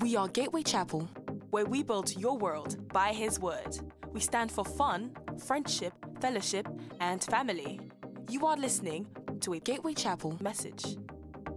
We are Gateway Chapel, where we build your world by His Word. We stand for fun, friendship, fellowship, and family. You are listening to a Gateway Chapel message.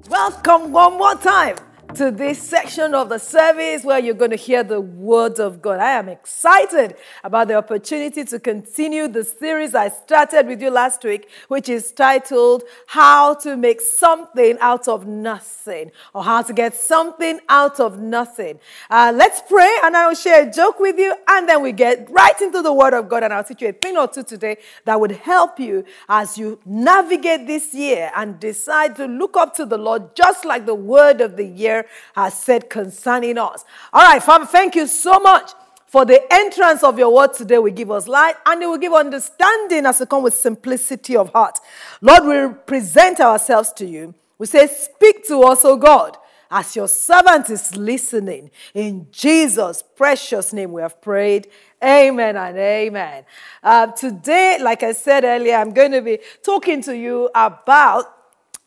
Welcome one more time to this section of the service where you're going to hear the word of God. I am excited about the opportunity to continue the series I started with you last week, which is titled How to Make Something Out of Nothing or How to Get Something Out of Nothing. Uh, let's pray and I'll share a joke with you and then we get right into the word of God and I'll teach you a thing or two today that would help you as you navigate this year and decide to look up to the Lord just like the word of the year has said concerning us. All right, Father, thank you so much for the entrance of your word today will give us light and it will give understanding as we come with simplicity of heart. Lord, we present ourselves to you. We say, Speak to us, O God, as your servant is listening. In Jesus' precious name we have prayed. Amen and amen. Uh, today, like I said earlier, I'm going to be talking to you about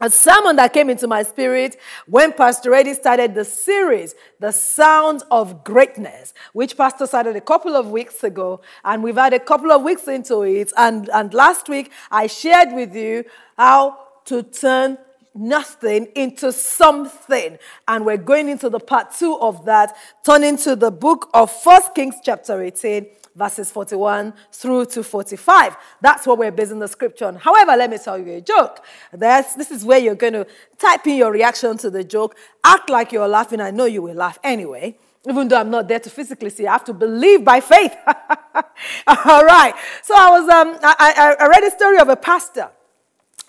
a sermon that came into my spirit when Pastor Eddie started the series, The Sound of Greatness, which Pastor started a couple of weeks ago. And we've had a couple of weeks into it. And, and last week, I shared with you how to turn nothing into something. And we're going into the part two of that, turning to the book of First Kings, chapter 18 verses 41 through to 45. That's what we're basing the scripture on. However, let me tell you a joke. That's, this is where you're going to type in your reaction to the joke, act like you're laughing. I know you will laugh anyway. Even though I'm not there to physically see, I have to believe by faith. All right. So I was, um, I, I read a story of a pastor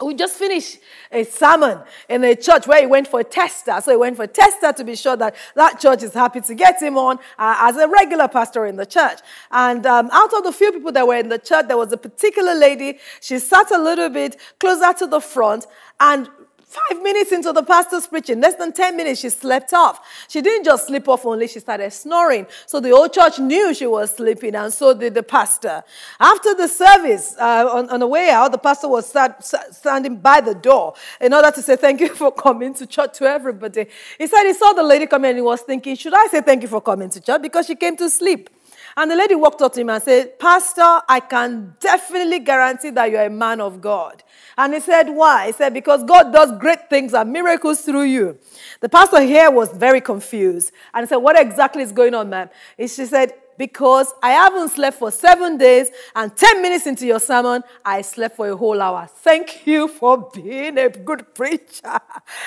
we just finished a sermon in a church where he went for a tester. So he went for a tester to be sure that that church is happy to get him on uh, as a regular pastor in the church. And um, out of the few people that were in the church, there was a particular lady. She sat a little bit closer to the front and Five minutes into the pastor's preaching, less than 10 minutes, she slept off. She didn't just sleep off only, she started snoring. So the whole church knew she was sleeping, and so did the pastor. After the service, uh, on, on, the way out, the pastor was sat, standing by the door in order to say thank you for coming to church to everybody. He said he saw the lady coming and he was thinking, should I say thank you for coming to church? Because she came to sleep. And the lady walked up to him and said, Pastor, I can definitely guarantee that you're a man of God. And he said, Why? He said, Because God does great things and miracles through you. The pastor here was very confused and said, What exactly is going on, ma'am? And she said, because I haven't slept for seven days, and 10 minutes into your sermon, I slept for a whole hour. Thank you for being a good preacher.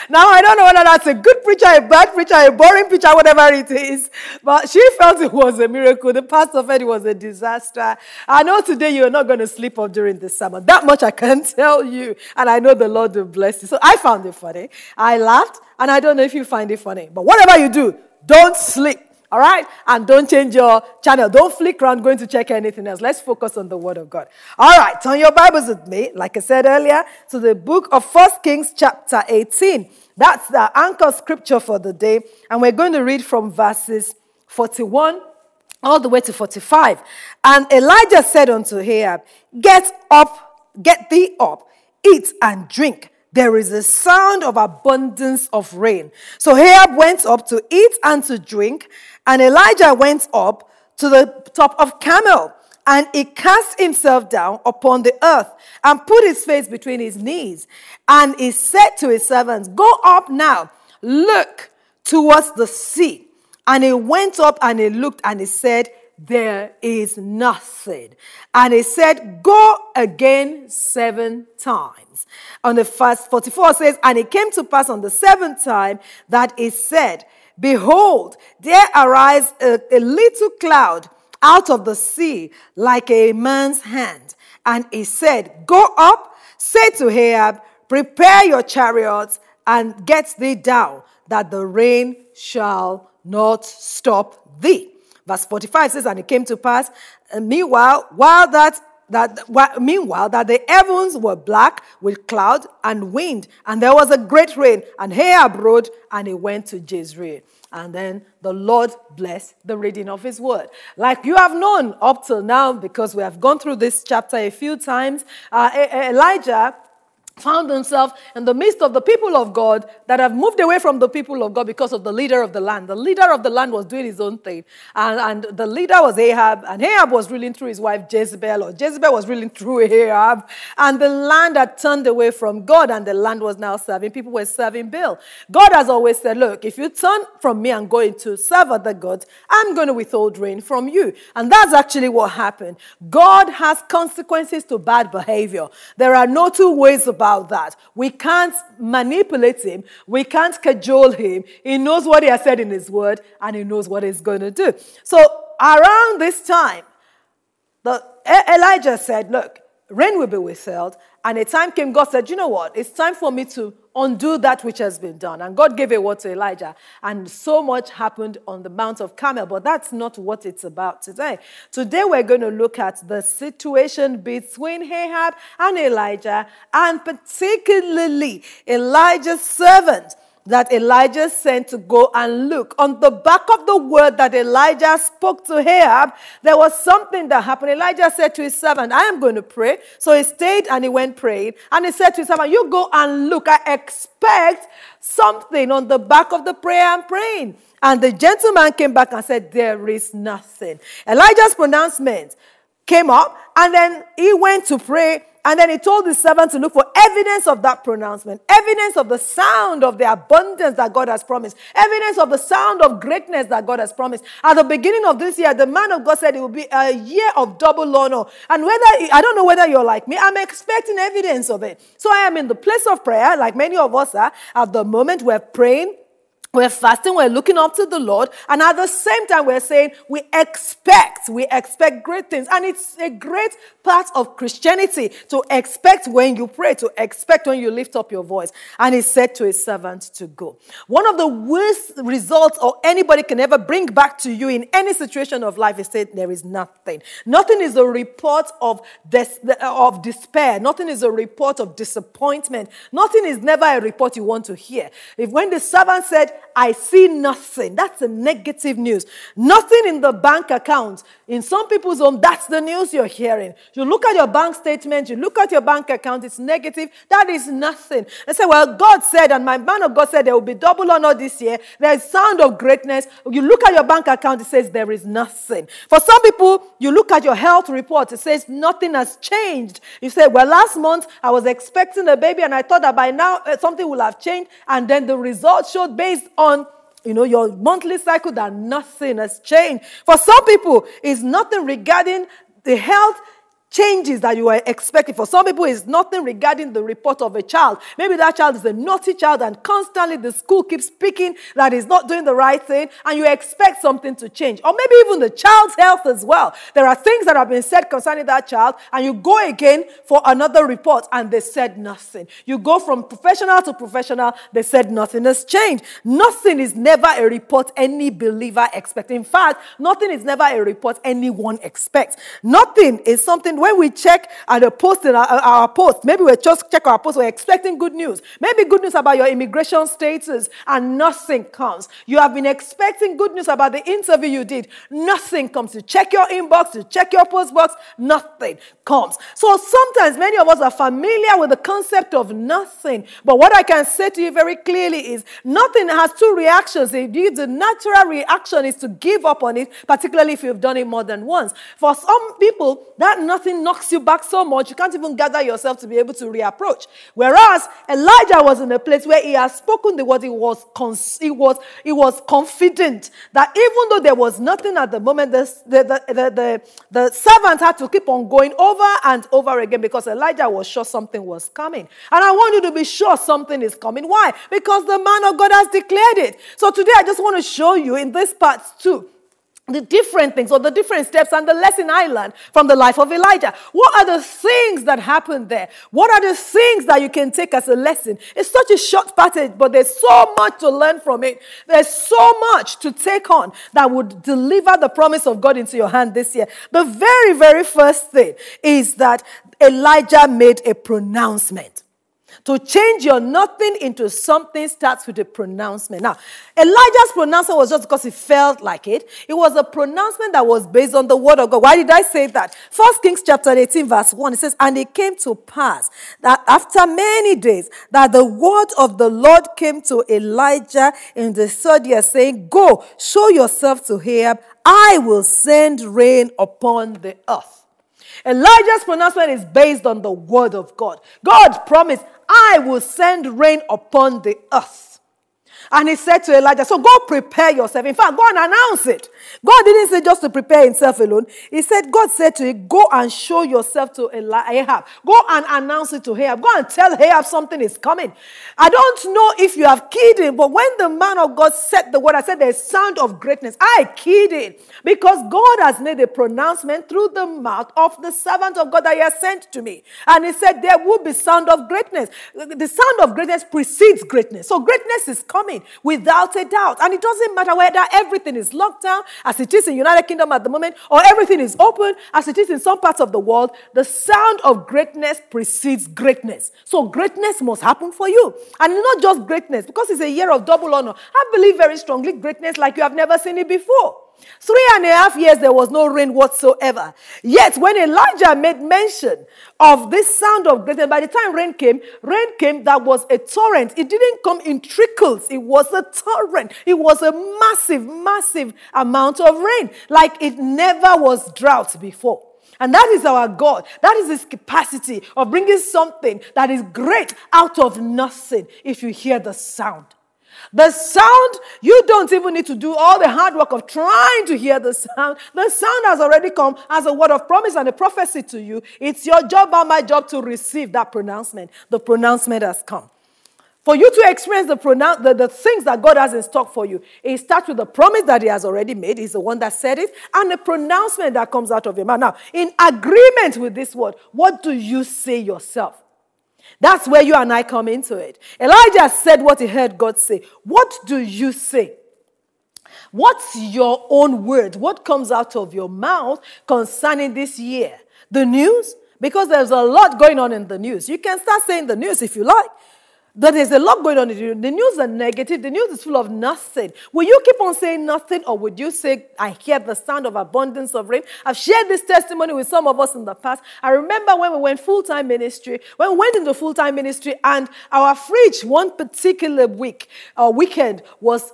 Now, I don't know whether that's a good preacher, a bad preacher, a boring preacher, whatever it is, but she felt it was a miracle. The pastor felt it was a disaster. I know today you're not going to sleep off during the sermon. That much I can tell you, and I know the Lord will bless you. So I found it funny. I laughed, and I don't know if you find it funny, but whatever you do, don't sleep. All right? And don't change your channel. Don't flick around going to check anything else. Let's focus on the Word of God. All right, turn your Bibles with me, like I said earlier, to the book of First Kings, chapter 18. That's the anchor scripture for the day. And we're going to read from verses 41 all the way to 45. And Elijah said unto Ahab, Get up, get thee up, eat and drink there is a sound of abundance of rain. So Ahab went up to eat and to drink, and Elijah went up to the top of Carmel, and he cast himself down upon the earth and put his face between his knees. And he said to his servants, Go up now, look towards the sea. And he went up and he looked and he said, There is nothing. And he said, Go again seven times. On the first 44 says, And it came to pass on the seventh time that he said, Behold, there arise a, a little cloud out of the sea like a man's hand. And he said, Go up, say to Ahab, Prepare your chariots and get thee down, that the rain shall not stop thee. Verse 45 says, And it came to pass, and meanwhile, while that that meanwhile that the heavens were black with cloud and wind and there was a great rain and Ahab rode and he went to Jezreel and then the Lord bless the reading of his word. Like you have known up till now, because we have gone through this chapter a few times, uh, Elijah found himself in the midst of the people of God that have moved away from the people of God because of the leader of the land. The leader of the land was doing his own thing. And, and the leader was Ahab, and Ahab was ruling through his wife Jezebel, or Jezebel was ruling through Ahab. And the land had turned away from God, and the land was now serving. People were serving Baal. God has always said, Look, if you turn from me and go into serve other gods, I'm going to withhold rain from you. And that's actually what happened. God has consequences to bad behavior. There are no two ways about about that. We can't manipulate him. We can't cajole him. He knows what he has said in his word and he knows what he's going to do. So around this time, the, Elijah said, Look, rain will be withheld. And a time came, God said, You know what? It's time for me to undo that which has been done. And God gave a word to Elijah. And so much happened on the Mount of Carmel. But that's not what it's about today. Today, we're going to look at the situation between Ahab and Elijah, and particularly Elijah's servant that Elijah sent to go and look. On the back of the word that Elijah spoke to Ahab, there was something that happened. Elijah said to his servant, I am going to pray. So he stayed and he went praying. And he said to his servant, You go and look. I expect something on the back of the prayer I'm praying. And the gentleman came back and said, There is nothing. Elijah's pronouncement came up, and then he went to pray and then he told the servant to look for evidence of that pronouncement, evidence of the sound of the abundance that God has promised, evidence of the sound of greatness that God has promised. At the beginning of this year, the man of God said it will be a year of double honor. And whether, I don't know whether you're like me, I'm expecting evidence of it. So I am in the place of prayer, like many of us are. At the moment, we're praying we're fasting, we're looking up to the Lord, and at the same time, we're saying we expect, we expect great things. And it's a great part of Christianity to expect when you pray, to expect when you lift up your voice. And he said to his servant to go. One of the worst results or anybody can ever bring back to you in any situation of life is said there is nothing. Nothing is a report of, des- of despair. Nothing is a report of disappointment. Nothing is never a report you want to hear. If when the servant said, I see nothing. That's a negative news. Nothing in the bank account. In some people's home, that's the news you're hearing. You look at your bank statement, you look at your bank account, it's negative. That is nothing. And say, well, God said, and my man of God said there will be double honor this year. There's sound of greatness. You look at your bank account, it says there is nothing. For some people, you look at your health report, it says nothing has changed. You say, well, last month I was expecting a baby and I thought that by now uh, something will have changed. And then the results showed based on you know, your monthly cycle that nothing has changed. For some people, it's nothing regarding the health changes that you are expecting. For some people, it's nothing regarding the report of a child. Maybe that child is a naughty child, and constantly the school keeps speaking that he's not doing the right thing, and you expect something to change. Or maybe even the child's health as well. There are things that have been said concerning that child, and you go again for another report, and they said nothing. You go from professional to professional, they said nothing has changed. Nothing is never a report any believer expects. In fact, nothing is never a report anyone expects. Nothing is something when we check at a post in our, uh, our post, maybe we just check our post, we're expecting good news. Maybe good news about your immigration status, and nothing comes. You have been expecting good news about the interview you did, nothing comes. You check your inbox, you check your post box, nothing comes. So sometimes many of us are familiar with the concept of nothing. But what I can say to you very clearly is nothing has two reactions. The natural reaction is to give up on it, particularly if you've done it more than once. For some people, that nothing knocks you back so much, you can't even gather yourself to be able to reapproach. Whereas Elijah was in a place where he had spoken the word, he was, cons- he was, he was confident that even though there was nothing at the moment, the, the, the, the, the servant had to keep on going over and over again because Elijah was sure something was coming. And I want you to be sure something is coming. Why? Because the man of God has declared it. So today I just want to show you in this part too the different things or the different steps and the lesson I learned from the life of Elijah. What are the things that happened there? What are the things that you can take as a lesson? It's such a short passage, but there's so much to learn from it. There's so much to take on that would deliver the promise of God into your hand this year. The very, very first thing is that Elijah made a pronouncement. To change your nothing into something starts with a pronouncement. Now, Elijah's pronouncement was just because he felt like it. It was a pronouncement that was based on the word of God. Why did I say that? First Kings chapter 18, verse 1, it says, And it came to pass that after many days that the word of the Lord came to Elijah in the third year, saying, Go, show yourself to Ahab, I will send rain upon the earth. Elijah's pronouncement is based on the word of God. God promised, I will send rain upon the earth. And he said to Elijah, So go prepare yourself. In fact, go and announce it. God didn't say just to prepare himself alone. He said, God said to him, Go and show yourself to Ahab. Go and announce it to Ahab. Go and tell Ahab something is coming. I don't know if you have keyed in, but when the man of God said the word, I said there's sound of greatness. I keyed in because God has made a pronouncement through the mouth of the servant of God that he has sent to me. And he said, There will be sound of greatness. The sound of greatness precedes greatness. So greatness is coming without a doubt. And it doesn't matter whether everything is locked down, as it is in United Kingdom at the moment, or everything is open, as it is in some parts of the world. The sound of greatness precedes greatness. So greatness must happen for you. And not just greatness, because it's a year of double honor. I believe very strongly greatness like you have never seen it before. Three and a half years, there was no rain whatsoever. Yet, when Elijah made mention of this sound of greatness, by the time rain came, rain came that was a torrent. It didn't come in trickles, it was a torrent. It was a massive, massive amount of rain, like it never was drought before. And that is our God. That is His capacity of bringing something that is great out of nothing if you hear the sound. The sound, you don't even need to do all the hard work of trying to hear the sound. The sound has already come as a word of promise and a prophecy to you. It's your job and my job to receive that pronouncement. The pronouncement has come. For you to experience the, pronoun- the, the things that God has in stock for you, it starts with the promise that He has already made. He's the one that said it, and the pronouncement that comes out of your mouth. Now, in agreement with this word, what do you say yourself? That's where you and I come into it. Elijah said what he heard God say. What do you say? What's your own word? What comes out of your mouth concerning this year? The news? Because there's a lot going on in the news. You can start saying the news if you like. That there's a lot going on in the news. The news are negative. The news is full of nothing. Will you keep on saying nothing or would you say, I hear the sound of abundance of rain? I've shared this testimony with some of us in the past. I remember when we went full time ministry, when we went into full time ministry, and our fridge one particular week or weekend was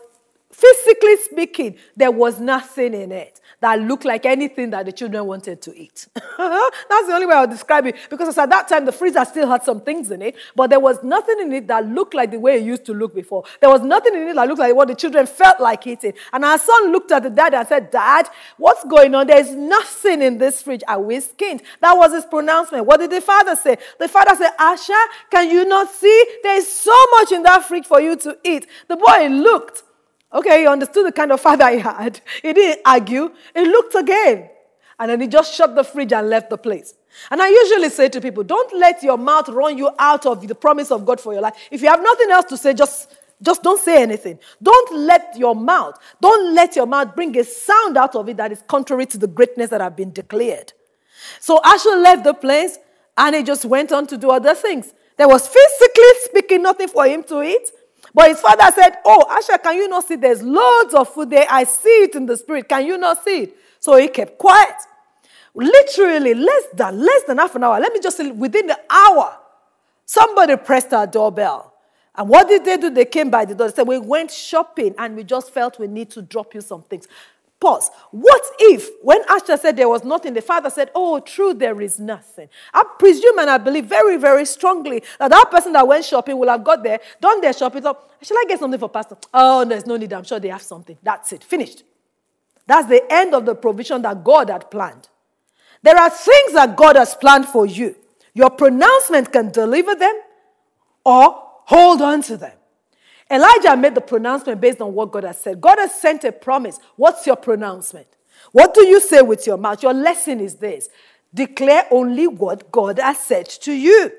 physically speaking, there was nothing in it that looked like anything that the children wanted to eat. That's the only way I'll describe it. Because at that time, the freezer still had some things in it, but there was nothing in it that looked like the way it used to look before. There was nothing in it that looked like what the children felt like eating. And our son looked at the dad and said, Dad, what's going on? There's nothing in this fridge. Are we skinned? That was his pronouncement. What did the father say? The father said, Asher, can you not see? There's so much in that fridge for you to eat. The boy looked Okay, he understood the kind of father he had. He didn't argue. He looked again. And then he just shut the fridge and left the place. And I usually say to people, don't let your mouth run you out of the promise of God for your life. If you have nothing else to say, just, just don't say anything. Don't let your mouth, don't let your mouth bring a sound out of it that is contrary to the greatness that have been declared. So Asher left the place and he just went on to do other things. There was physically speaking nothing for him to eat. But his father said, Oh, Asher, can you not see there's loads of food there? I see it in the spirit. Can you not see it? So he kept quiet. Literally, less than less than half an hour. Let me just say, within the hour, somebody pressed our doorbell. And what did they do? They came by the door. They said, We went shopping and we just felt we need to drop you some things. Pause. What if, when Asher said there was nothing, the father said, Oh, true, there is nothing? I presume and I believe very, very strongly that that person that went shopping will have got there, done their shopping, thought, Shall I get something for Pastor? Oh, there's no need. I'm sure they have something. That's it. Finished. That's the end of the provision that God had planned. There are things that God has planned for you. Your pronouncement can deliver them or hold on to them. Elijah made the pronouncement based on what God has said. God has sent a promise. What's your pronouncement? What do you say with your mouth? Your lesson is this declare only what God has said to you.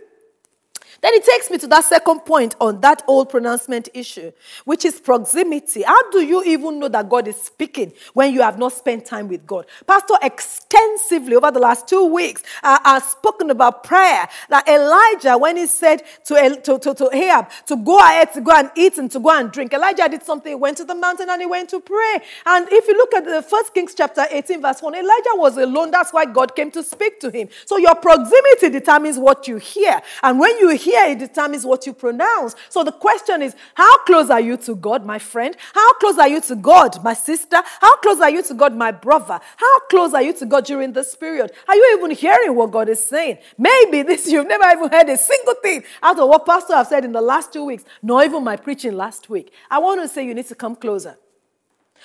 Then it takes me to that second point on that old pronouncement issue, which is proximity. How do you even know that God is speaking when you have not spent time with God? Pastor extensively over the last two weeks uh, has spoken about prayer. That Elijah, when he said to, to, to, to Ahab to go ahead to go and eat and to go and drink, Elijah did something. He went to the mountain and he went to pray. And if you look at the first Kings chapter 18, verse 1, Elijah was alone. That's why God came to speak to him. So your proximity determines what you hear. And when you hear, it determines what you pronounce. So the question is, how close are you to God, my friend? How close are you to God, my sister? How close are you to God, my brother? How close are you to God during this period? Are you even hearing what God is saying? Maybe this you've never even heard a single thing out of what Pastor have said in the last two weeks, nor even my preaching last week. I want to say you need to come closer.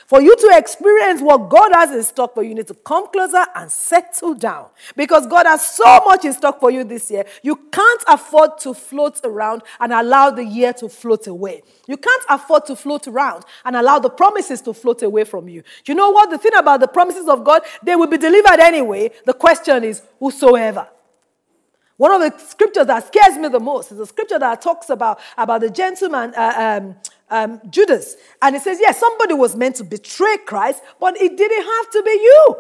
For you to experience what God has in stock for you, you need to come closer and settle down. Because God has so much in stock for you this year, you can't afford to float around and allow the year to float away. You can't afford to float around and allow the promises to float away from you. You know what? The thing about the promises of God, they will be delivered anyway. The question is, whosoever. One of the scriptures that scares me the most is the scripture that talks about, about the gentleman, uh, um, um, Judas. And it says, yes, somebody was meant to betray Christ, but it didn't have to be you.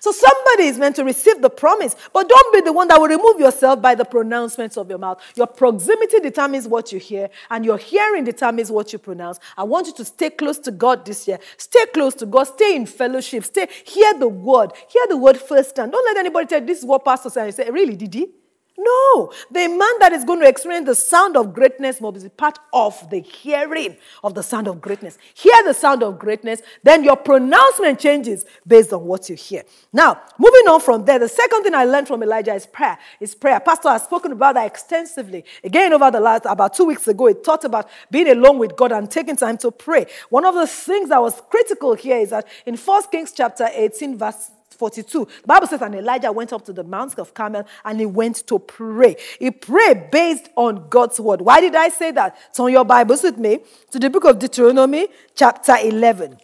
So somebody is meant to receive the promise, but don't be the one that will remove yourself by the pronouncements of your mouth. Your proximity determines what you hear, and your hearing determines what you pronounce. I want you to stay close to God this year. Stay close to God. Stay in fellowship. Stay. Hear the word. Hear the word first, and don't let anybody tell you this is what Pastor said. You say, really, did he? No, the man that is going to experience the sound of greatness must be part of the hearing of the sound of greatness. Hear the sound of greatness, then your pronouncement changes based on what you hear. Now, moving on from there, the second thing I learned from Elijah is prayer. Is prayer. Pastor has spoken about that extensively. Again, over the last about two weeks ago, he talked about being alone with God and taking time to pray. One of the things that was critical here is that in 1 Kings chapter 18, verse 42. The Bible says, and Elijah went up to the Mount of Carmel and he went to pray. He prayed based on God's word. Why did I say that? Turn your Bibles with me to the book of Deuteronomy, chapter 11.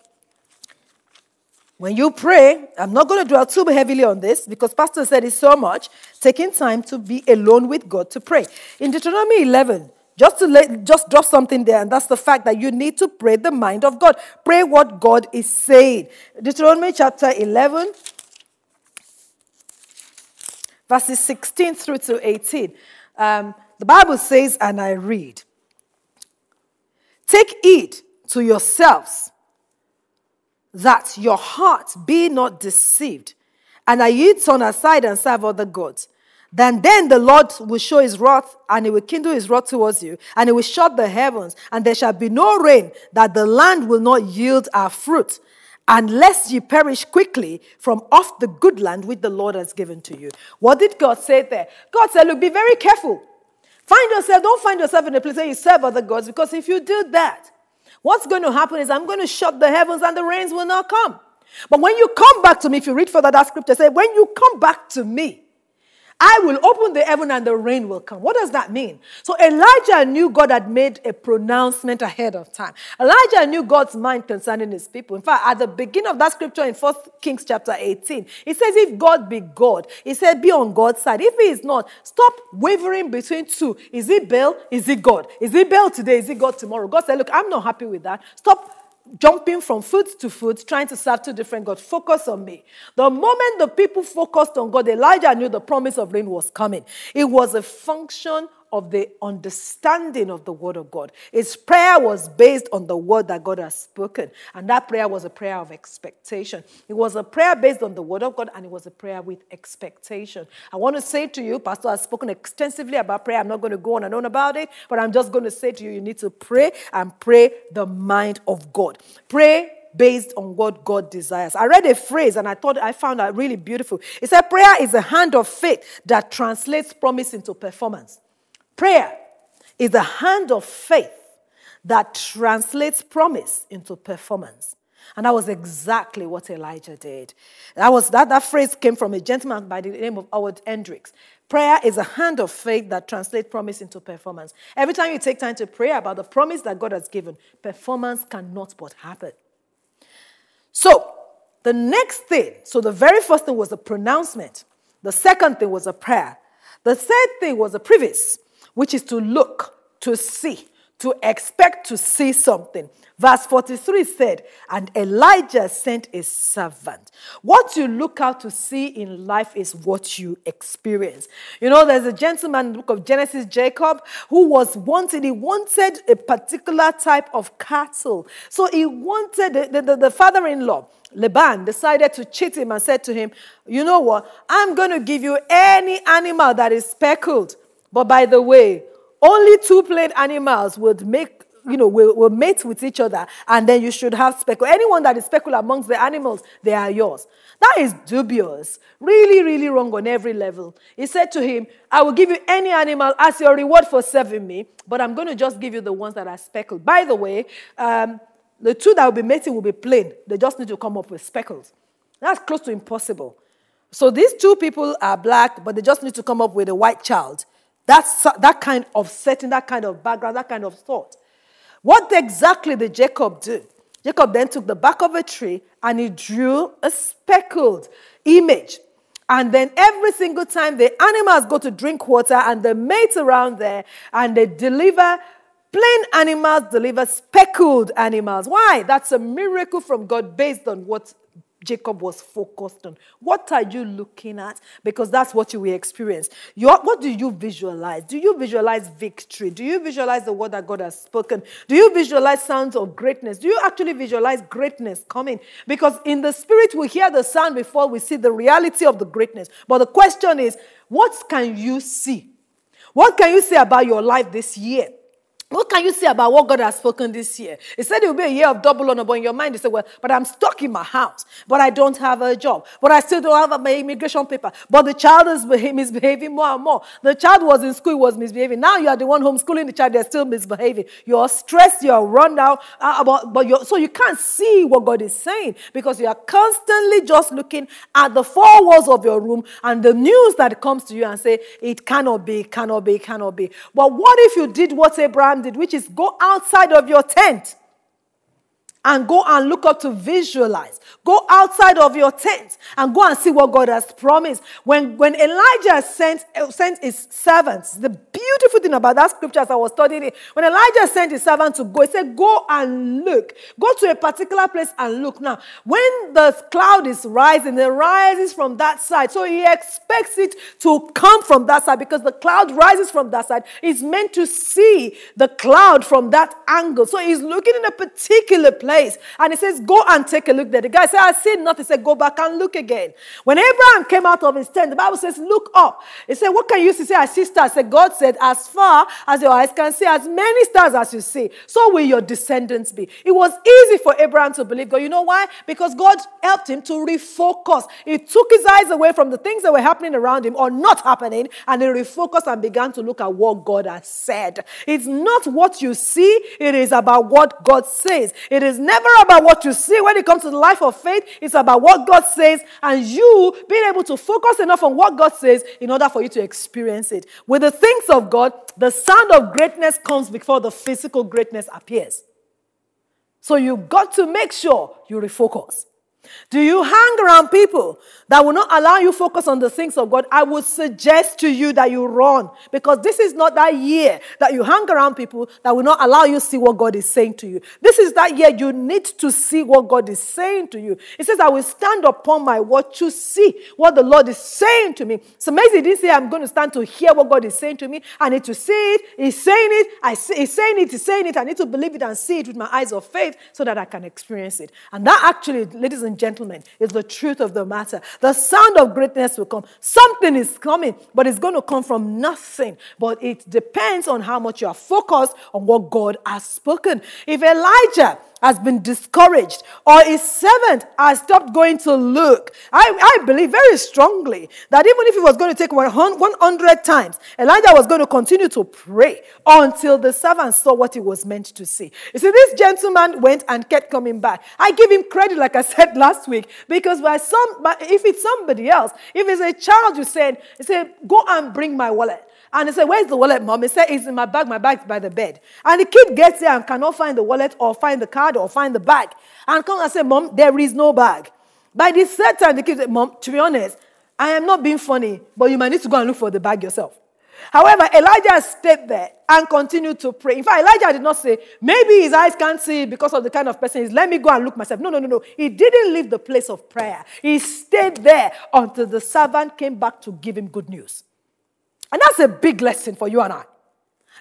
When you pray, I'm not going to dwell too heavily on this because Pastor said it so much, taking time to be alone with God to pray. In Deuteronomy 11, just to let, just drop something there, and that's the fact that you need to pray the mind of God. Pray what God is saying. Deuteronomy chapter 11, verses 16 through to 18. Um, the Bible says, and I read, Take heed to yourselves that your heart be not deceived, and that ye turn aside and serve other gods. Then, then the Lord will show his wrath, and he will kindle his wrath towards you, and he will shut the heavens, and there shall be no rain, that the land will not yield our fruit unless you perish quickly from off the good land which the Lord has given to you. What did God say there? God said, Look, be very careful. Find yourself, don't find yourself in a place where you serve other gods, because if you do that, what's going to happen is I'm going to shut the heavens and the rains will not come. But when you come back to me, if you read further, that scripture say, When you come back to me, I will open the heaven and the rain will come. What does that mean? So Elijah knew God had made a pronouncement ahead of time. Elijah knew God's mind concerning his people. In fact, at the beginning of that scripture in 1 Kings chapter 18, it says, If God be God, he said, Be on God's side. If he is not, stop wavering between two. Is it Baal? Is it God? Is it Baal today? Is it God tomorrow? God said, Look, I'm not happy with that. Stop jumping from foot to foot, trying to serve two different gods. Focus on me. The moment the people focused on God, Elijah knew the promise of rain was coming. It was a function of the understanding of the word of God. His prayer was based on the word that God has spoken. And that prayer was a prayer of expectation. It was a prayer based on the word of God, and it was a prayer with expectation. I want to say to you, Pastor has spoken extensively about prayer. I'm not going to go on and on about it, but I'm just going to say to you, you need to pray and pray the mind of God. Pray based on what God desires. I read a phrase and I thought I found that really beautiful. It said, Prayer is a hand of faith that translates promise into performance. Prayer is the hand of faith that translates promise into performance. And that was exactly what Elijah did. That, was, that, that phrase came from a gentleman by the name of Howard Hendricks. Prayer is a hand of faith that translates promise into performance. Every time you take time to pray about the promise that God has given, performance cannot but happen. So, the next thing, so the very first thing was a pronouncement. The second thing was a prayer. The third thing was a preface which is to look, to see, to expect to see something. Verse 43 said, And Elijah sent a servant. What you look out to see in life is what you experience. You know, there's a gentleman in the book of Genesis, Jacob, who was wanted, he wanted a particular type of cattle. So he wanted, the, the, the father in law, Laban, decided to cheat him and said to him, You know what? I'm going to give you any animal that is speckled. But by the way, only two plain animals would make you know, will, will mate with each other, and then you should have speckle. Anyone that is speckle amongst the animals, they are yours. That is dubious. Really, really wrong on every level. He said to him, I will give you any animal as your reward for serving me, but I'm going to just give you the ones that are speckled. By the way, um, the two that will be mating will be plain. They just need to come up with speckles. That's close to impossible. So these two people are black, but they just need to come up with a white child. That's that kind of setting, that kind of background, that kind of thought. What exactly did Jacob do? Jacob then took the back of a tree and he drew a speckled image. And then every single time the animals go to drink water and they mate around there and they deliver plain animals, deliver speckled animals. Why? That's a miracle from God based on what Jacob was focused on. What are you looking at? Because that's what you will experience. Your, what do you visualize? Do you visualize victory? Do you visualize the word that God has spoken? Do you visualize sounds of greatness? Do you actually visualize greatness coming? Because in the spirit, we hear the sound before we see the reality of the greatness. But the question is, what can you see? What can you say about your life this year? What can you say about what God has spoken this year? He said it will be a year of double honor, but in your mind you say, well, but I'm stuck in my house, but I don't have a job, but I still don't have my immigration paper, but the child is misbehaving more and more. The child was in school, was misbehaving. Now you are the one homeschooling the child, they're still misbehaving. You're stressed, you're run down, uh, but, but you're, so you can't see what God is saying because you are constantly just looking at the four walls of your room and the news that comes to you and say, it cannot be, cannot be, cannot be. But what if you did what Abraham which is go outside of your tent and go and look up to visualize. Go outside of your tent and go and see what God has promised. When, when Elijah sent, sent his servants, the beautiful thing about that scripture as I was studying it, when Elijah sent his servant to go, he said, Go and look. Go to a particular place and look. Now, when the cloud is rising, it rises from that side. So he expects it to come from that side because the cloud rises from that side. He's meant to see the cloud from that angle. So he's looking in a particular place place. And he says, Go and take a look there. The guy said, I see nothing. He said, Go back and look again. When Abraham came out of his tent, the Bible says, Look up. He said, What can you see? He said, I see stars. Said, God said, As far as your eyes can see, as many stars as you see, so will your descendants be. It was easy for Abraham to believe God. You know why? Because God helped him to refocus. He took his eyes away from the things that were happening around him or not happening, and he refocused and began to look at what God has said. It's not what you see, it is about what God says. It is never about what you see when it comes to the life of faith. It's about what God says and you being able to focus enough on what God says in order for you to experience it. With the things of God, the sound of greatness comes before the physical greatness appears. So you've got to make sure you refocus. Do you hang around people that will not allow you focus on the things of God? I would suggest to you that you run because this is not that year that you hang around people that will not allow you see what God is saying to you. This is that year you need to see what God is saying to you. It says, I will stand upon my word to see what the Lord is saying to me. It's amazing. Didn't say I'm going to stand to hear what God is saying to me. I need to see it. He's saying it. I see, he's saying it. He's saying it. I need to believe it and see it with my eyes of faith so that I can experience it. And that actually, ladies and and gentlemen, is the truth of the matter. The sound of greatness will come. Something is coming, but it's going to come from nothing. But it depends on how much you are focused on what God has spoken. If Elijah has been discouraged or his servant has stopped going to look. I, I believe very strongly that even if he was going to take 100 times, Elijah was going to continue to pray until the servant saw what he was meant to see. You see, this gentleman went and kept coming back. I give him credit, like I said last week, because by some, if it's somebody else, if it's a child you said, you said, go and bring my wallet. And he said, Where's the wallet, mom? He said, It's in my bag. My bag's by the bed. And the kid gets there and cannot find the wallet or find the card or find the bag. And come and say, Mom, there is no bag. By the third time, the kid said, Mom, to be honest, I am not being funny, but you might need to go and look for the bag yourself. However, Elijah stayed there and continued to pray. In fact, Elijah did not say, maybe his eyes can't see because of the kind of person he is. Let me go and look myself. No, no, no, no. He didn't leave the place of prayer. He stayed there until the servant came back to give him good news. And that's a big lesson for you and I.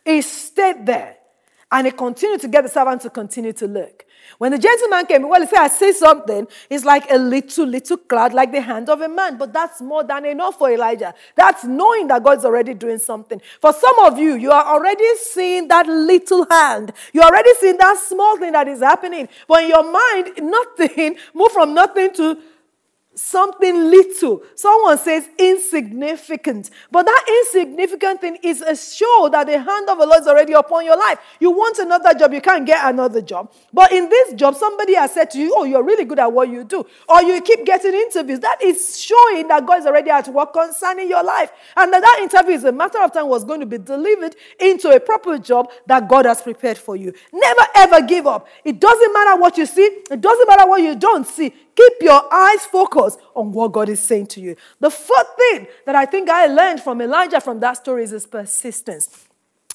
He stayed there and he continued to get the servant to continue to look. When the gentleman came, well, he said, I say something. It's like a little, little cloud, like the hand of a man. But that's more than enough for Elijah. That's knowing that God's already doing something. For some of you, you are already seeing that little hand. You're already seeing that small thing that is happening. But in your mind, nothing, move from nothing to something little. Someone says insignificant. But that insignificant thing is a show that the hand of the Lord is already upon your life. You want another job, you can't get another job. But in this job, somebody has said to you, Oh, you're really good at what you do. Or you keep getting interviews. That is showing that God is already at work concerning your life. And that, that interview is a matter of time was going to be delivered into a proper job that God has prepared for you. Never ever give up. It doesn't matter what you see, it doesn't matter what you don't see. Keep your eyes focused on what God is saying to you. The fourth thing that I think I learned from Elijah from that story is his persistence.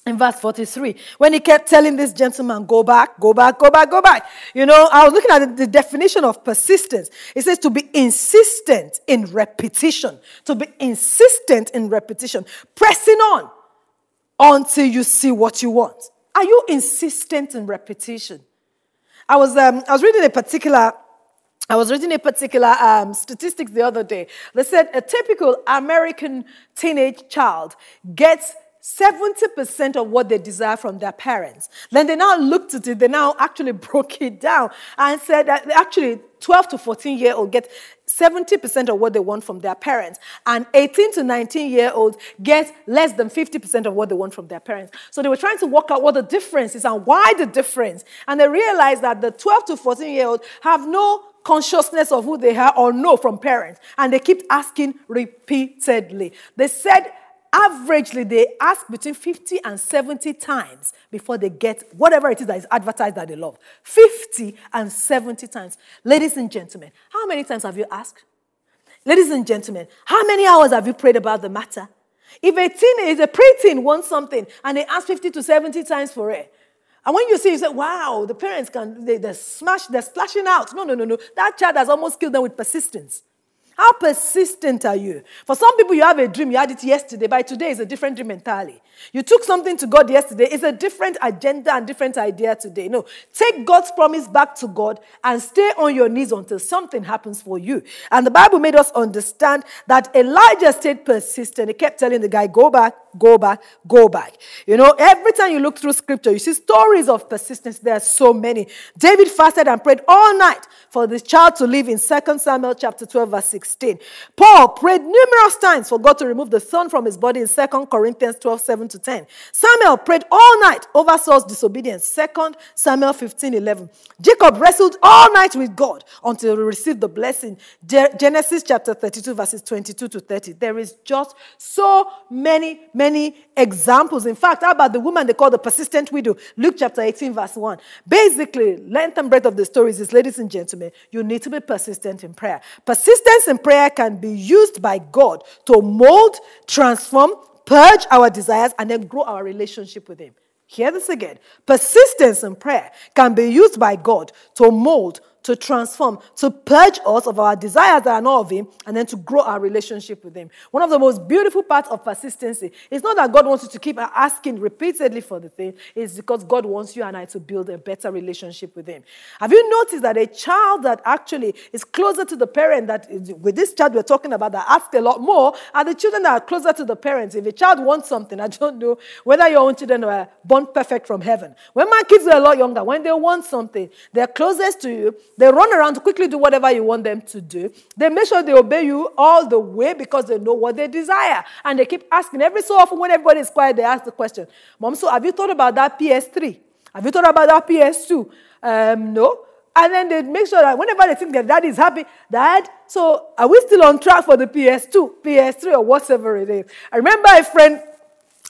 In verse 43, when he kept telling this gentleman, go back, go back, go back, go back. You know, I was looking at the, definition of persistence. It says to be insistent in repetition, to be insistent in repetition, pressing on until you see what you want. Are you insistent in repetition? I was, um, I was reading a particular I was reading a particular um, statistics the other day. They said a typical American teenage child gets 70% of what they desire from their parents. Then they now looked at it, they now actually broke it down and said that actually 12 to 14 year old get 70% of what they want from their parents, and 18 to 19 year olds get less than 50% of what they want from their parents. So they were trying to work out what the difference is and why the difference. And they realized that the 12 to 14 year olds have no consciousness of who they are or know from parents. And they keep asking repeatedly. They said, averagely, they ask between 50 and 70 times before they get whatever it is that is advertised that they love. 50 and 70 times. Ladies and gentlemen, how many times have you asked? Ladies and gentlemen, how many hours have you prayed about the matter? If a teen is a preteen wants something and they ask 50 to 70 times for it, and when you see, you say, wow, the parents can, they, they're smash, they're splashing out. No, no, no, no. That child has almost killed them with persistence. How persistent are you? For some people, you have a dream, you had it yesterday, but today is a different dream entirely. You took something to God yesterday, it's a different agenda and different idea today. No, take God's promise back to God and stay on your knees until something happens for you. And the Bible made us understand that Elijah stayed persistent. He kept telling the guy, go back, go back, go back. You know, every time you look through scripture, you see stories of persistence. There are so many. David fasted and prayed all night for this child to live in 2 Samuel chapter 12, verse 16. Paul prayed numerous times for God to remove the thorn from his body in 2 Corinthians 12, 7 to 10. Samuel prayed all night over Saul's disobedience. 2 Samuel 15, 11. Jacob wrestled all night with God until he received the blessing. Genesis chapter 32, verses 22 to 30. There is just so many, many examples. In fact, how about the woman they call the persistent widow? Luke chapter 18, verse 1. Basically, length and breadth of the stories is, ladies and gentlemen, you need to be persistent in prayer. Persistence in prayer can be used by God to mold, transform, purge our desires, and then grow our relationship with Him. Hear this again. Persistence in prayer can be used by God to mold, to transform, to purge us of our desires that are not of Him, and then to grow our relationship with Him. One of the most beautiful parts of persistency is not that God wants you to keep asking repeatedly for the thing, it's because God wants you and I to build a better relationship with Him. Have you noticed that a child that actually is closer to the parent, that with this child we're talking about, that asks a lot more, are the children that are closer to the parents? If a child wants something, I don't know whether your own children are born perfect from heaven. When my kids were a lot younger, when they want something, they're closest to you they run around to quickly do whatever you want them to do. They make sure they obey you all the way because they know what they desire. And they keep asking. Every so often, when everybody is quiet, they ask the question, Mom, so have you thought about that PS3? Have you thought about that PS2? Um, no. And then they make sure that whenever they think that dad is happy, dad, so are we still on track for the PS2, PS3, or whatever it is? I remember a friend,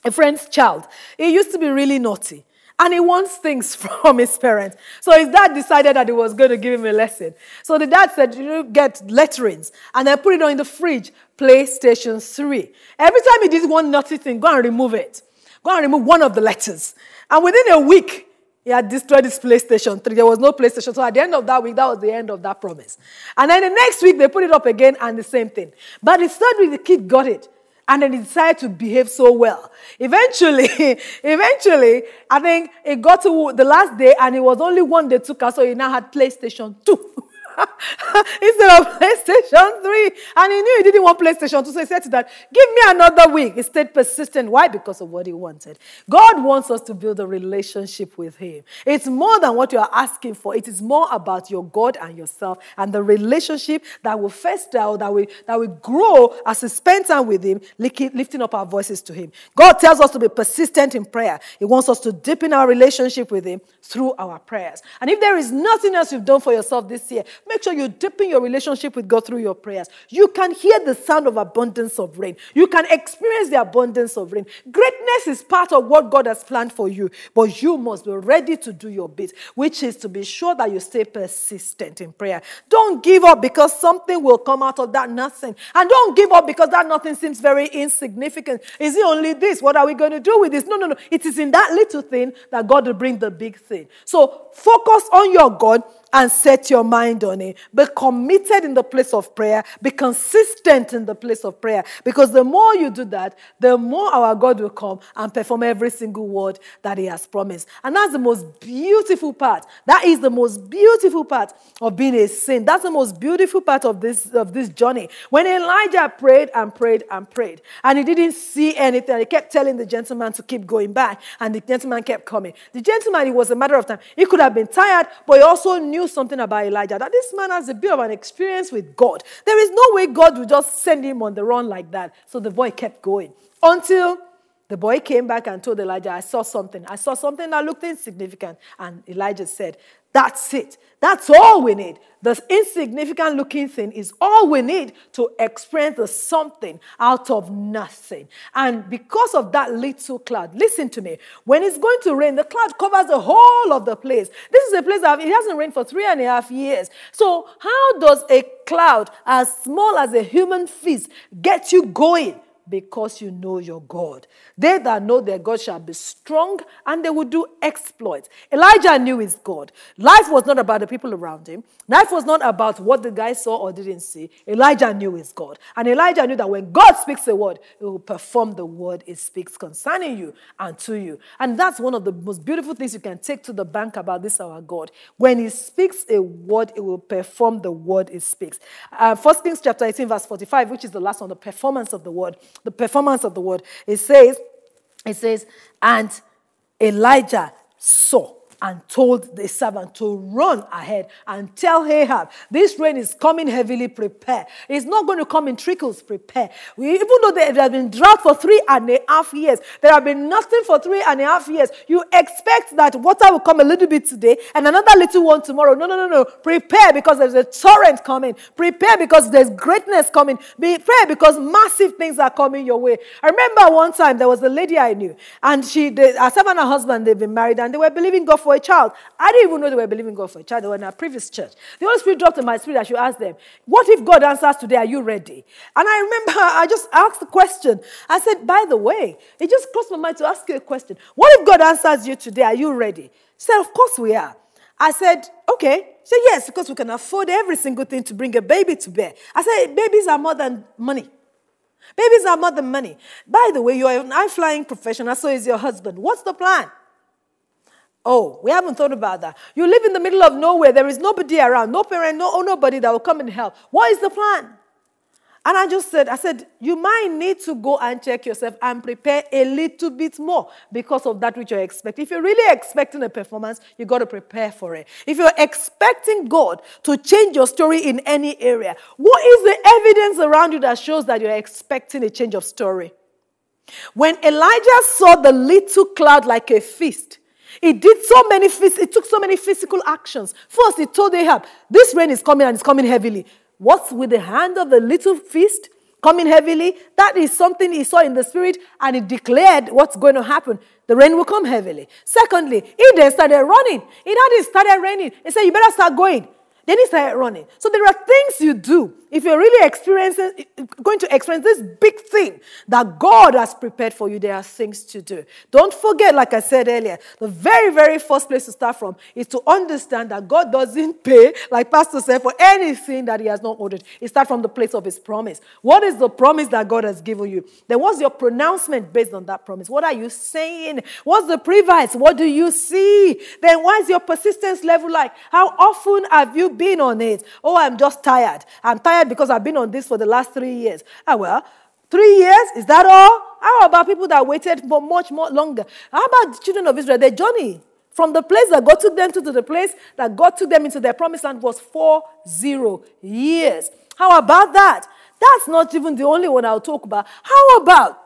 a friend's child. He used to be really naughty. And he wants things from his parents. So his dad decided that he was going to give him a lesson. So the dad said, You know, get letterings and then put it on in the fridge, PlayStation 3. Every time he did one naughty thing, go and remove it. Go and remove one of the letters. And within a week, he had destroyed his PlayStation 3. There was no PlayStation. So at the end of that week, that was the end of that promise. And then the next week, they put it up again and the same thing. But the third week, the kid got it. And then he decided to behave so well. Eventually, eventually, I think it got to the last day and it was only one day took us, so he now had PlayStation 2. instead of oh, PlayStation 3. And he knew he didn't want PlayStation 2, so he said to that, Give me another week. He stayed persistent. Why? Because of what he wanted. God wants us to build a relationship with Him. It's more than what you are asking for, it is more about your God and yourself and the relationship that will fester, that will, that will grow as we spend time with Him, lifting up our voices to Him. God tells us to be persistent in prayer. He wants us to deepen our relationship with Him through our prayers. And if there is nothing else you've done for yourself this year, Make sure you deepen your relationship with God through your prayers. You can hear the sound of abundance of rain. You can experience the abundance of rain. Greatness is part of what God has planned for you, but you must be ready to do your bit, which is to be sure that you stay persistent in prayer. Don't give up because something will come out of that nothing. And don't give up because that nothing seems very insignificant. Is it only this? What are we going to do with this? No, no, no. It is in that little thing that God will bring the big thing. So focus on your God and set your mind on Be committed in the place of prayer. Be consistent in the place of prayer. Because the more you do that, the more our God will come and perform every single word that He has promised. And that's the most beautiful part. That is the most beautiful part of being a saint. That's the most beautiful part of this, of this journey. When Elijah prayed and prayed and prayed, and he didn't see anything, he kept telling the gentleman to keep going back, and the gentleman kept coming. The gentleman, it was a matter of time. He could have been tired, but he also knew something about Elijah that this man has a bit of an experience with God. There is no way God would just send him on the run like that. So the boy kept going until the boy came back and told Elijah, I saw something. I saw something that looked insignificant. And Elijah said, That's it. That's all we need. The insignificant looking thing is all we need to experience the something out of nothing. And because of that little cloud, listen to me. When it's going to rain, the cloud covers the whole of the place. This is a place that it hasn't rained for three and a half years. So, how does a cloud as small as a human fist get you going? Because you know your God. They that know their God shall be strong and they will do exploits. Elijah knew his God. Life was not about the people around him, life was not about what the guy saw or didn't see. Elijah knew his God. And Elijah knew that when God speaks a word, he will perform the word it speaks concerning you and to you. And that's one of the most beautiful things you can take to the bank about this, our God. When he speaks a word, it will perform the word it speaks. Uh, First Kings chapter 18, verse 45, which is the last one, the performance of the word the performance of the word. It says, it says, and Elijah saw and told the servant to run ahead and tell Ahab, this rain is coming heavily, prepare. It's not going to come in trickles, prepare. We, even though there, has been drought for three and a half years, there have been nothing for three and a half years. You expect that water will come a little bit today and another little one tomorrow. No, no, no, no. Prepare because there's a torrent coming. Prepare because there's greatness coming. Prepare because massive things are coming your way. I remember one time there was a lady I knew, and she, they, herself and her husband, they've been married, and they were believing God for a child. I didn't even know they were believing God for a child. They were in our previous church. The Holy Spirit dropped in my spirit. I should ask them, What if God answers today? Are you ready? And I remember I just asked the question. I said, By the way, it just crossed my mind to ask you a question. What if God answers you today? Are you ready? She said, Of course we are. I said, Okay. She said, Yes, because we can afford every single thing to bring a baby to bear. I said, Babies are more than money. Babies are more than money. By the way, you're an high flying professional, so is your husband. What's the plan? Oh, we haven't thought about that. You live in the middle of nowhere. There is nobody around, no parent, no nobody that will come and help. What is the plan? And I just said, I said, you might need to go and check yourself and prepare a little bit more because of that which you're expecting. If you're really expecting a performance, you got to prepare for it. If you're expecting God to change your story in any area, what is the evidence around you that shows that you're expecting a change of story? When Elijah saw the little cloud like a feast, he did so many, it took so many physical actions. First, he told Ahab, this rain is coming and it's coming heavily. What's with the hand of the little fist coming heavily. That is something he saw in the spirit and he declared what's going to happen. The rain will come heavily. Secondly, he then started running. It started raining. He said, You better start going. Then he started running. So there are things you do if you're really experiencing, going to experience this big thing that God has prepared for you. There are things to do. Don't forget, like I said earlier, the very, very first place to start from is to understand that God doesn't pay, like Pastor said, for anything that He has not ordered. It starts from the place of His promise. What is the promise that God has given you? Then what's your pronouncement based on that promise? What are you saying? What's the previous? What do you see? Then what is your persistence level like? How often have you been on it. Oh, I'm just tired. I'm tired because I've been on this for the last three years. Ah, well, three years? Is that all? How about people that waited for much more longer? How about the children of Israel? Their journey from the place that God took them to, to the place that God took them into their promised land was four zero years. How about that? That's not even the only one I'll talk about. How about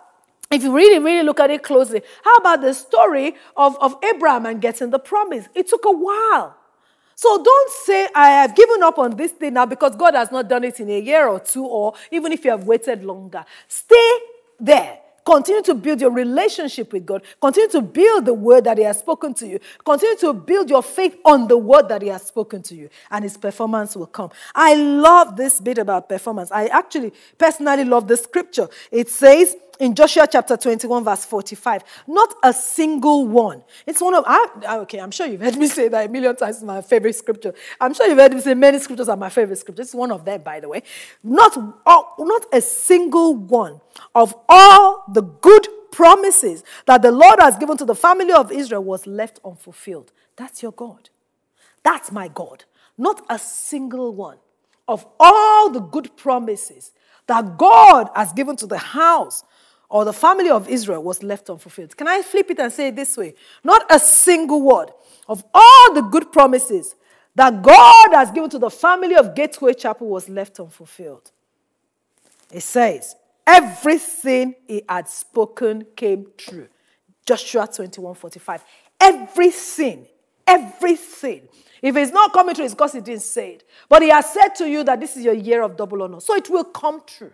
if you really, really look at it closely, how about the story of, of Abraham and getting the promise? It took a while. So don't say, I have given up on this thing now because God has not done it in a year or two, or even if you have waited longer. Stay there. Continue to build your relationship with God. Continue to build the word that He has spoken to you. Continue to build your faith on the word that He has spoken to you, and His performance will come. I love this bit about performance. I actually personally love the scripture. It says, in Joshua chapter 21, verse 45. Not a single one. It's one of, I, okay, I'm sure you've heard me say that a million times. It's my favorite scripture. I'm sure you've heard me say many scriptures are my favorite scriptures. It's one of them, by the way. Not, not a single one of all the good promises that the Lord has given to the family of Israel was left unfulfilled. That's your God. That's my God. Not a single one of all the good promises that God has given to the house or the family of Israel was left unfulfilled. Can I flip it and say it this way? Not a single word of all the good promises that God has given to the family of Gateway Chapel was left unfulfilled. It says, everything he had spoken came true. Joshua 21 45. Everything, everything if it's not coming true, it's because he didn't say it. But he has said to you that this is your year of double honor. So it will come true.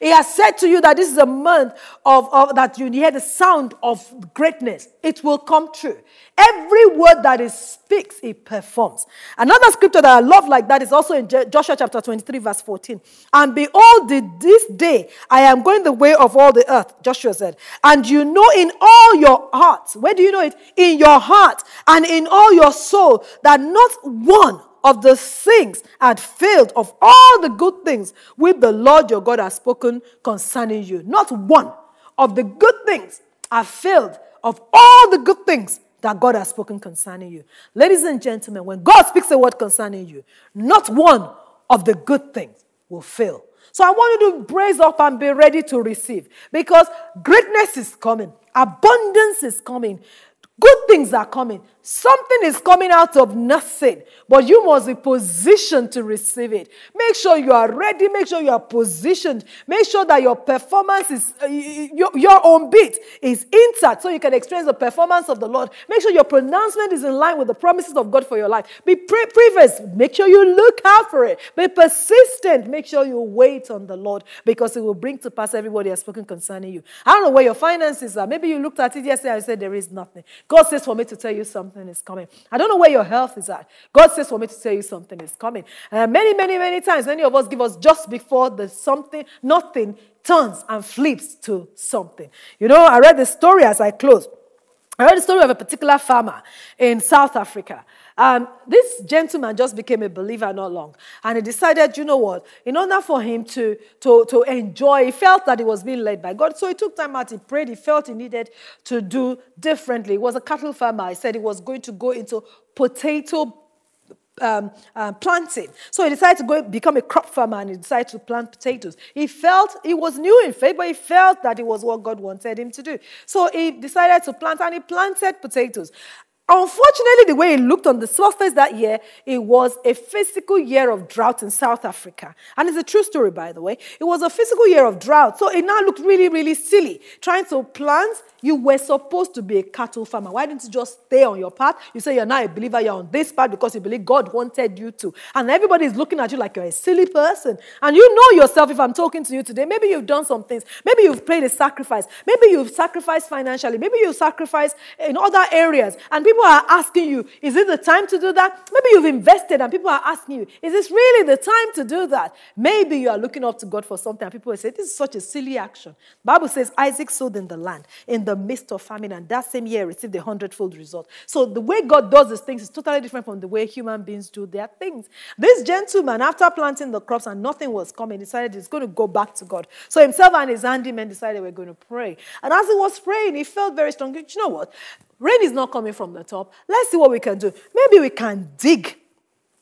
He has said to you that this is a month of, of that you hear the sound of greatness. It will come true. Every word that he speaks, he performs. Another scripture that I love like that is also in Joshua chapter 23, verse 14. And behold, this day I am going the way of all the earth, Joshua said. And you know in all your hearts, where do you know it? In your heart and in all your soul, that not one of the things had failed of all the good things which the Lord your God has spoken concerning you. Not one of the good things have failed of all the good things that God has spoken concerning you. Ladies and gentlemen, when God speaks a word concerning you, not one of the good things will fail. So I want you to brace up and be ready to receive because greatness is coming, abundance is coming, good things are coming. Something is coming out of nothing, but you must be positioned to receive it. Make sure you are ready. Make sure you are positioned. Make sure that your performance is, uh, your, your own beat is intact so you can experience the performance of the Lord. Make sure your pronouncement is in line with the promises of God for your life. Be pre- previous. Make sure you look out for it. Be persistent. Make sure you wait on the Lord because it will bring to pass everybody has spoken concerning you. I don't know where your finances are. Maybe you looked at it yesterday and said, There is nothing. God says for me to tell you something something is coming. I don't know where your health is at. God says for me to tell you something is coming. Uh, many, many, many times, many of us give us just before the something, nothing turns and flips to something. You know, I read the story as I close. I read the story of a particular farmer in South Africa. Um, this gentleman just became a believer not long. And he decided, you know what, in order for him to, to, to enjoy, he felt that he was being led by God. So he took time out, he prayed, he felt he needed to do differently. He was a cattle farmer. He said he was going to go into potato um, uh, planting. So he decided to go become a crop farmer and he decided to plant potatoes. He felt he was new in faith, but he felt that it was what God wanted him to do. So he decided to plant and he planted potatoes. Unfortunately, the way it looked on the surface that year, it was a physical year of drought in South Africa. And it's a true story, by the way. It was a physical year of drought. So it now looked really, really silly. Trying to plant, you were supposed to be a cattle farmer. Why didn't you just stay on your path? You say you're not a believer, you're on this path because you believe God wanted you to. And everybody is looking at you like you're a silly person. And you know yourself if I'm talking to you today. Maybe you've done some things. Maybe you've paid a sacrifice. Maybe you've sacrificed financially. Maybe you've sacrificed in other areas. And people people are asking you, is it the time to do that? Maybe you've invested and people are asking you, is this really the time to do that? Maybe you are looking up to God for something and people will say, this is such a silly action. Bible says Isaac sowed in the land in the midst of famine and that same year received a hundredfold result. So the way God does these things is totally different from the way human beings do their things. This gentleman, after planting the crops and nothing was coming, decided he's going to go back to God. So himself and his handyman decided we're going to pray. And as he was praying, he felt very strong. You know what? Rain is not coming from the top. Let's see what we can do. Maybe we can dig.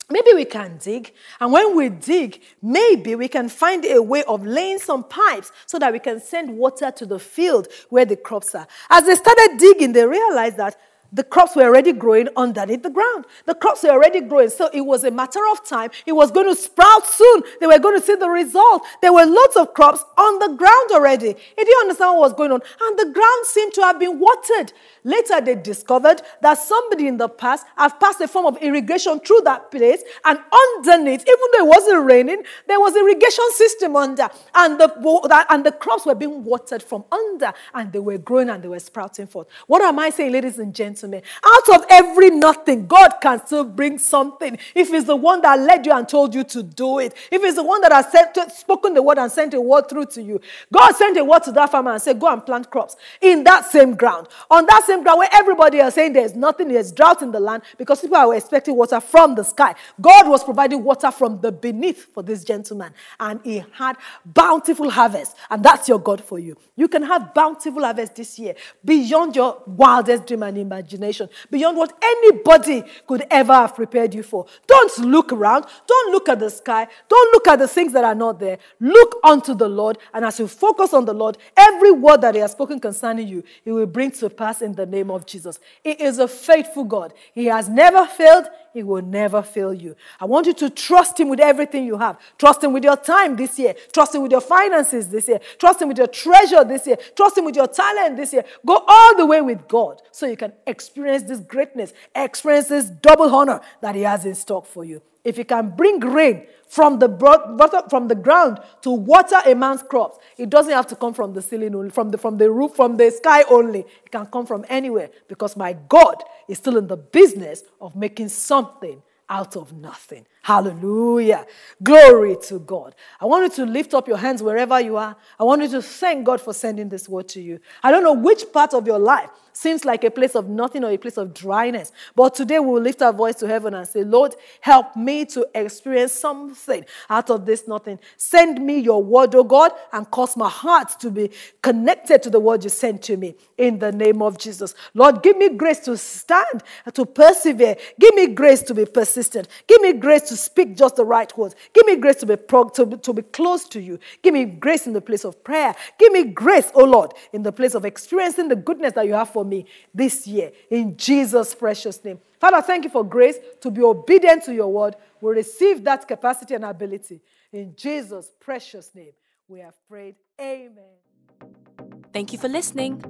Maybe we can dig. And when we dig, maybe we can find a way of laying some pipes so that we can send water to the field where the crops are. As they started digging, they realized that the crops were already growing underneath the ground. The crops were already growing. So it was a matter of time. It was going to sprout soon. They were going to see the result. There were lots of crops on the ground already. He didn't understand what was going on. And the ground seemed to have been watered. Later, they discovered that somebody in the past had passed a form of irrigation through that place. And underneath, even though it wasn't raining, there was an irrigation system under. And the, and the crops were being watered from under. And they were growing and they were sprouting forth. What am I saying, ladies and gentlemen? Me. Out of every nothing, God can still bring something. If He's the one that led you and told you to do it, if He's the one that has sent, spoken the word and sent a word through to you, God sent a word to that farmer and said, Go and plant crops in that same ground. On that same ground where everybody is saying there's nothing, there's drought in the land because people are expecting water from the sky. God was providing water from the beneath for this gentleman, and he had bountiful harvest. And that's your God for you. You can have bountiful harvest this year beyond your wildest dream and imagination imagination, beyond what anybody could ever have prepared you for. Don't look around. Don't look at the sky. Don't look at the things that are not there. Look unto the Lord. And as you focus on the Lord, every word that He has spoken concerning you, He will bring to pass in the name of Jesus. He is a faithful God. He has never failed. He will never fail you. I want you to trust Him with everything you have. Trust Him with your time this year. Trust Him with your finances this year. Trust Him with your treasure this year. Trust Him with your talent this year. Go all the way with God so you can experience this greatness, experience this double honor that He has in stock for you. If He can bring rain from the, from the ground to water a man's crops. It doesn't have to come from the ceiling only, from the, from the roof, from the sky only. It can come from anywhere because my God is still in the business of making something out of nothing. Hallelujah. Glory to God. I want you to lift up your hands wherever you are. I want you to thank God for sending this word to you. I don't know which part of your life seems like a place of nothing or a place of dryness. But today we will lift our voice to heaven and say, Lord, help me to experience something out of this nothing. Send me your word, O God, and cause my heart to be connected to the word you sent to me in the name of Jesus. Lord, give me grace to stand, to persevere. Give me grace to be persistent. Give me grace to speak just the right words. Give me grace to be, pro- to, to be close to you. Give me grace in the place of prayer. Give me grace, O Lord, in the place of experiencing the goodness that you have for me this year. In Jesus' precious name. Father, thank you for grace to be obedient to your word. We receive that capacity and ability. In Jesus' precious name, we have prayed. Amen. Thank you for listening.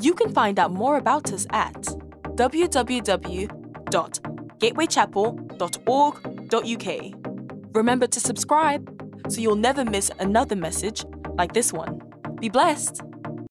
You can find out more about us at www.gatewaychapel.org.uk. Remember to subscribe so you'll never miss another message like this one. Be blessed.